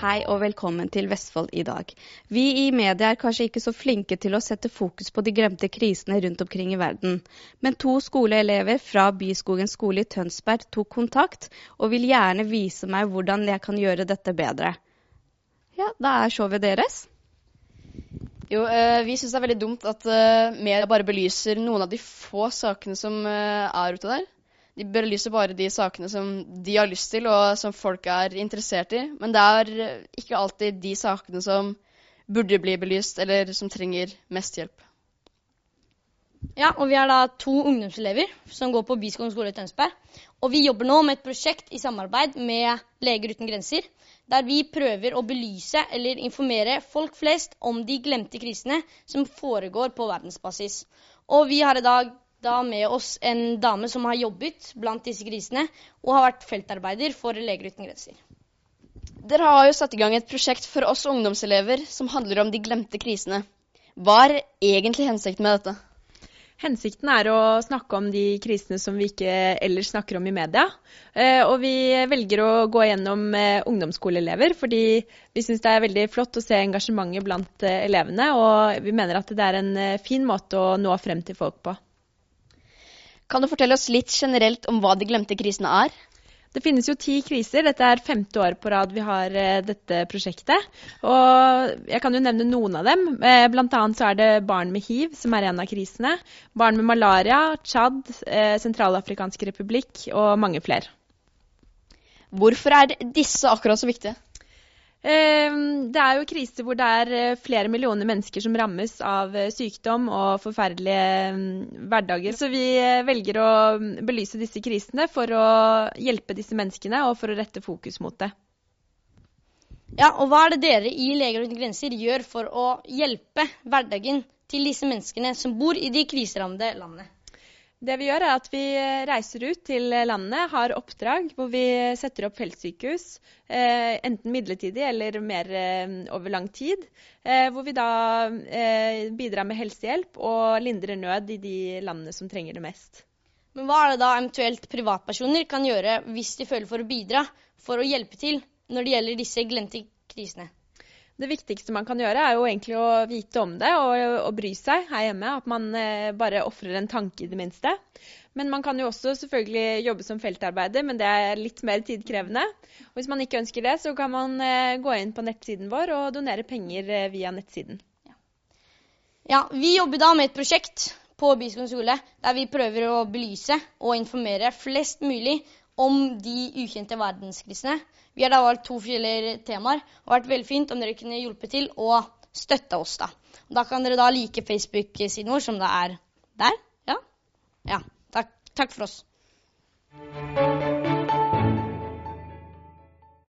Hei og velkommen til Vestfold i dag. Vi i media er kanskje ikke så flinke til å sette fokus på de glemte krisene rundt omkring i verden. Men to skoleelever fra Byskogen skole i Tønsberg tok kontakt og vil gjerne vise meg hvordan jeg kan gjøre dette bedre. Ja, da er showet deres. Jo, eh, vi syns det er veldig dumt at eh, media bare belyser noen av de få sakene som eh, er ute der. De belyser bare de sakene som de har lyst til, og som folk er interessert i. Men det er ikke alltid de sakene som burde bli belyst, eller som trenger mest hjelp. Ja, og vi er da to ungdomselever som går på Byskolen skole i Tønsberg. Og vi jobber nå med et prosjekt i samarbeid med Leger uten grenser, der vi prøver å belyse eller informere folk flest om de glemte krisene som foregår på verdensbasis. Og vi har i dag da med oss en dame som har jobbet blant disse grisene, og har vært feltarbeider for Leger uten grenser. Dere har jo satt i gang et prosjekt for oss ungdomselever som handler om de glemte krisene. Hva er egentlig hensikten med dette? Hensikten er å snakke om de krisene som vi ikke ellers snakker om i media. Eh, og vi velger å gå gjennom eh, ungdomsskoleelever fordi vi syns det er veldig flott å se engasjementet blant eh, elevene. Og vi mener at det er en fin måte å nå frem til folk på. Kan du fortelle oss litt generelt om hva de glemte krisene er? Det finnes jo ti kriser. Dette er femte år på rad vi har uh, dette prosjektet. Og jeg kan jo nevne noen av dem. Uh, blant annet så er det barn med hiv, som er en av krisene. Barn med malaria, Tsjad, uh, Sentralafrikansk republikk og mange flere. Hvorfor er disse akkurat så viktige? Ehm, det er jo kriser hvor det er eh, flere millioner mennesker som rammes av eh, sykdom og forferdelige mm, hverdager. Så vi eh, velger å mm, belyse disse krisene for å hjelpe disse menneskene og for å rette fokus mot det. Ja, og Hva er det dere i Leger uten grenser gjør for å hjelpe hverdagen til disse menneskene som bor i de kriserammede landene? Det vi gjør er at Vi reiser ut til landet, har oppdrag hvor vi setter opp feltsykehus. Eh, enten midlertidig eller mer eh, over lang tid. Eh, hvor vi da eh, bidrar med helsehjelp og lindrer nød i de landene som trenger det mest. Men Hva er det da eventuelt privatpersoner kan gjøre hvis de føler for å bidra for å hjelpe til når det gjelder disse glemte krisene? Det viktigste man kan gjøre, er jo egentlig å vite om det og, og bry seg her hjemme. At man eh, bare ofrer en tanke, i det minste. Men man kan jo også selvfølgelig jobbe som feltarbeider, men det er litt mer tidkrevende. Og hvis man ikke ønsker det, så kan man eh, gå inn på nettsiden vår og donere penger eh, via nettsiden. Ja, ja vi jobber da med et prosjekt på Byskolen skole der vi prøver å belyse og informere flest mulig om de ukjente verdenskrisene. Vi har da valgt to forskjellige temaer. Det har vært veldig fint om dere kunne hjulpet til og støtte oss. Da Da kan dere da like Facebook-siden vår, som det er der. Ja? ja. Takk, takk for oss.